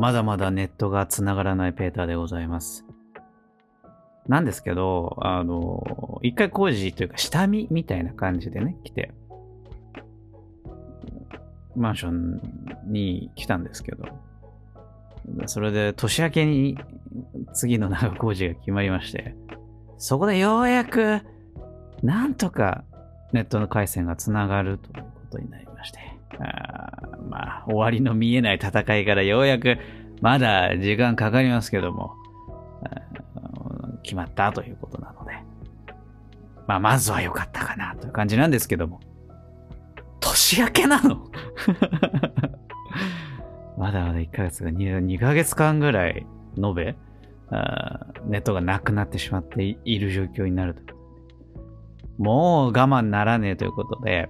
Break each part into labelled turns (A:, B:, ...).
A: まだまだネットが繋がらないペーターでございます。なんですけど、あの、一回工事というか下見みたいな感じでね、来て、マンションに来たんですけど、それで年明けに次の長工事が決まりまして、そこでようやく、なんとかネットの回線がつながるということになりまして、まあ、終わりの見えない戦いからようやく、まだ時間かかりますけども、決まったということなので、まあ、まずは良かったかなという感じなんですけども、年明けなの？まだまだ1ヶ月が 2, 2ヶ月間ぐらい延べ、ネットがなくなってしまっている状況になると。もう我慢ならねえということで、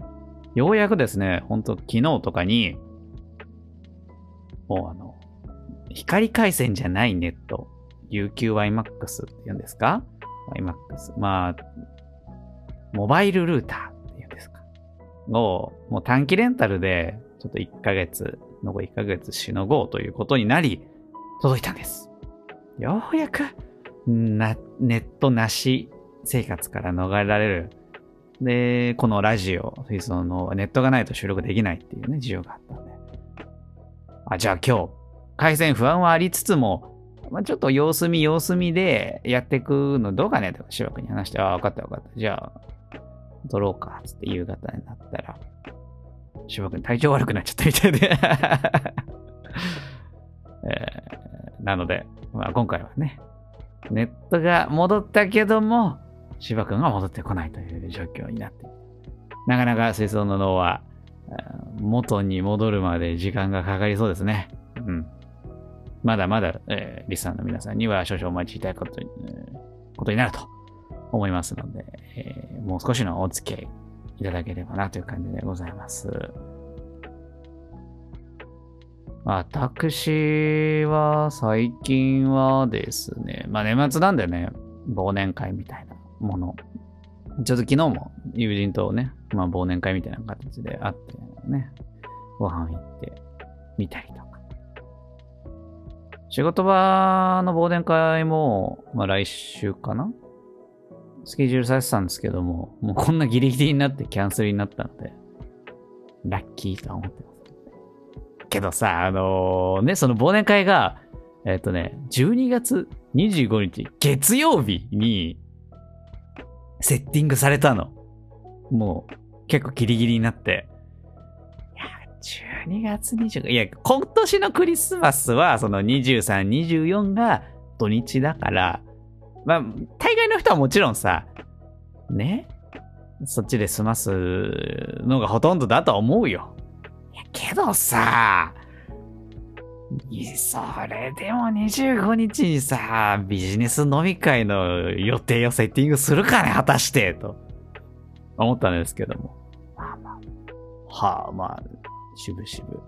A: ようやくですね、本当昨日とかに、もうあの、光回線じゃないネット、UQYMAX って言うんですか ?YMAX。まあ、モバイルルーターって言うんですか？を、もう短期レンタルで、ちょっと1ヶ月、残り1ヶ月しのごうということになり、届いたんです。ようやく、な、ネットなし生活から逃れられる。で、このラジオ、そのネットがないと収録できないっていうね、事情があったんで。あ、じゃあ今日、回線不安はありつつも、まあ、ちょっと様子見様子見でやっていくのどうかねとか、シロ君に話して、ああ、分かった分かった。じゃあ、撮ろうか、つって夕方になったら、シロ君体調悪くなっちゃったみたいで、えーなので、まあ、今回はね、ネットが戻ったけども、芝君が戻ってこないという状況になって、なかなか水槽の脳は、元に戻るまで時間がかかりそうですね。うん。まだまだ、えー、リスナーの皆さんには少々お待ちいただくことに,、えー、ことになると思いますので、えー、もう少しのお付き合いいただければなという感じでございます。私は最近はですね、まあ年末なんでね、忘年会みたいなもの。ちょっと昨日も友人とね、まあ忘年会みたいな形で会ってね、ご飯行ってみたりとか。仕事場の忘年会も、まあ来週かな？スケジュールされてたんですけども、もうこんなギリギリになってキャンセルになったので、ラッキーとは思ってます。けどさ、あのー、ね、その忘年会が、えっ、とね、12月25日、月曜日に、セッティングされたの。もう、結構ギリギリになって。12月25いや、今年のクリスマスは、その23、24が土日だから、まあ、大概の人はもちろんさ、ね、そっちで済ますのがほとんどだと思うよ。いやけどさ、それでも25日にさ、ビジネス飲み会の予定をセッティングするかね、果たして、と思ったんですけども。まあまあ。はあ、まあ、しぶしぶ。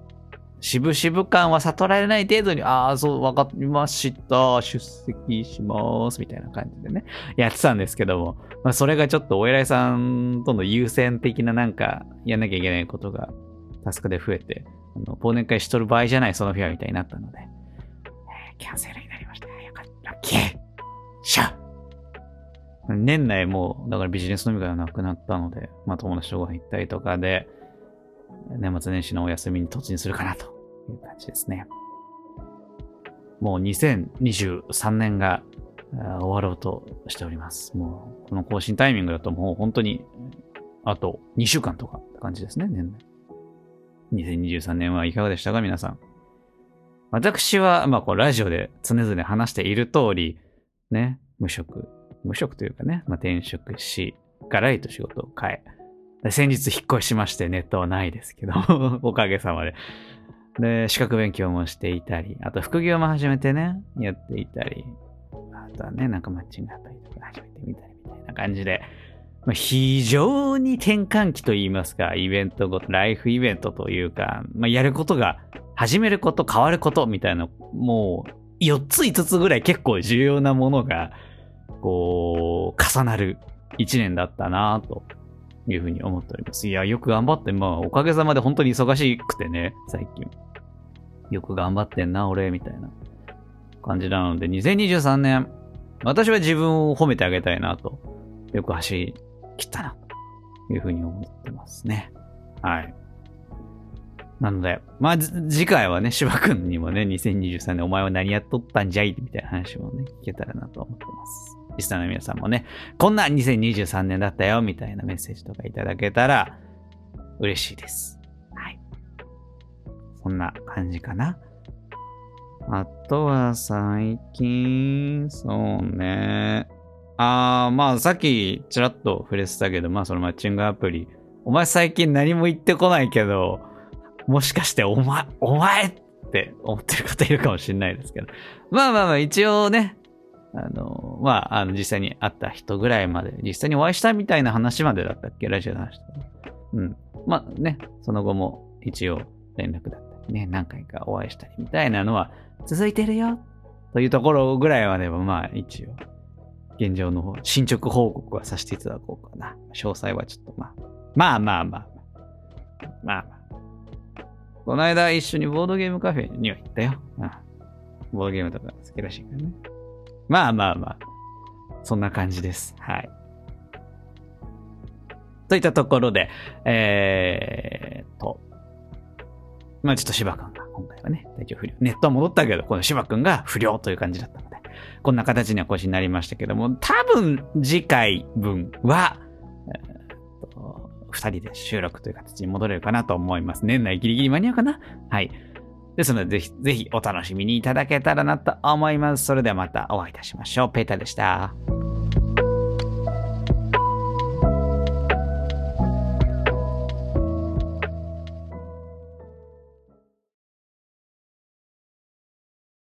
A: しぶしぶ感は悟られない程度に、ああ、そう、わかりました。出席します。みたいな感じでね、やってたんですけども、まあ、それがちょっとお偉いさんとの優先的ななんか、やんなきゃいけないことがタスクで増えて、あの忘年会しとる場合じゃないその日はみたいになったので、えー、キャンセルになりました。よかった。ラッキーしゃ年内もう、だからビジネス飲み会がなくなったので、まあ友達とご飯行ったりとかで、年末年始のお休みに突入するかなという感じですね。もう2023年が終わろうとしております。もう、この更新タイミングだともう本当に、あと2週間とかって感じですね、年内。2023年はいかがでしたか皆さん。私は、まあ、こう、ラジオで常々話している通り、ね、無職、無職というかね、まあ、転職し、ガラリと仕事を変え、先日引っ越しましてネットはないですけど、おかげさまで。で、資格勉強もしていたり、あと副業も始めてね、やっていたり、あとはね、なんかマッチングあったりとか始めてみたりみたいな感じで、非常に転換期といいますか、イベントごと、ライフイベントというか、まあ、やることが、始めること、変わることみたいな、もう、4つ5つぐらい結構重要なものが、こう、重なる1年だったなというふうに思っております。いや、よく頑張って、まあ、おかげさまで本当に忙しくてね、最近。よく頑張ってんな、俺、みたいな感じなので、2023年、私は自分を褒めてあげたいなと、よく走り切ったな、というふうに思ってますね。はい。なので、まあ、次回はね、芝くんにもね、2023年お前は何やっとったんじゃいみたいな話もね、聞けたらなと思ってます。リスナーの皆さんもね、こんな2023年だったよ、みたいなメッセージとかいただけたら嬉しいです。はい。そんな感じかな。あとは最近、そうね。あー、まあさっきちらっと触れてたけど、まあそのマッチングアプリ。お前最近何も言ってこないけど、もしかしてお前、お前って思ってる方いるかもしれないですけど。まあまあまあ一応ね、あの、まあ、あの、実際に会った人ぐらいまで、実際にお会いしたみたいな話までだったっけ？ラジオの話うん。まあね、その後も一応連絡だったりね、何回かお会いしたりみたいなのは続いてるよというところぐらいまではまあ一応、現状の進捗報告はさせていただこうかな。詳細はちょっとまあ、まあまあまあ、まあまあ。この間一緒にボードゲームカフェには行ったよ。うん、ボードゲームとか好きらしいからね。まあまあまあ、そんな感じです。はい。といったところで、えーと、まあちょっと芝君が今回はね、体調不良。ネットは戻ったけど、この芝君が不良という感じだったので、こんな形には腰になりましたけども、多分次回分は、えー、と二人で収録という形に戻れるかなと思います。年内ギリギリ間に合うかな？はい。ですので、ぜひ、ぜひお楽しみにいただけたらなと思います。それではまたお会いいたしましょう。ペータでした。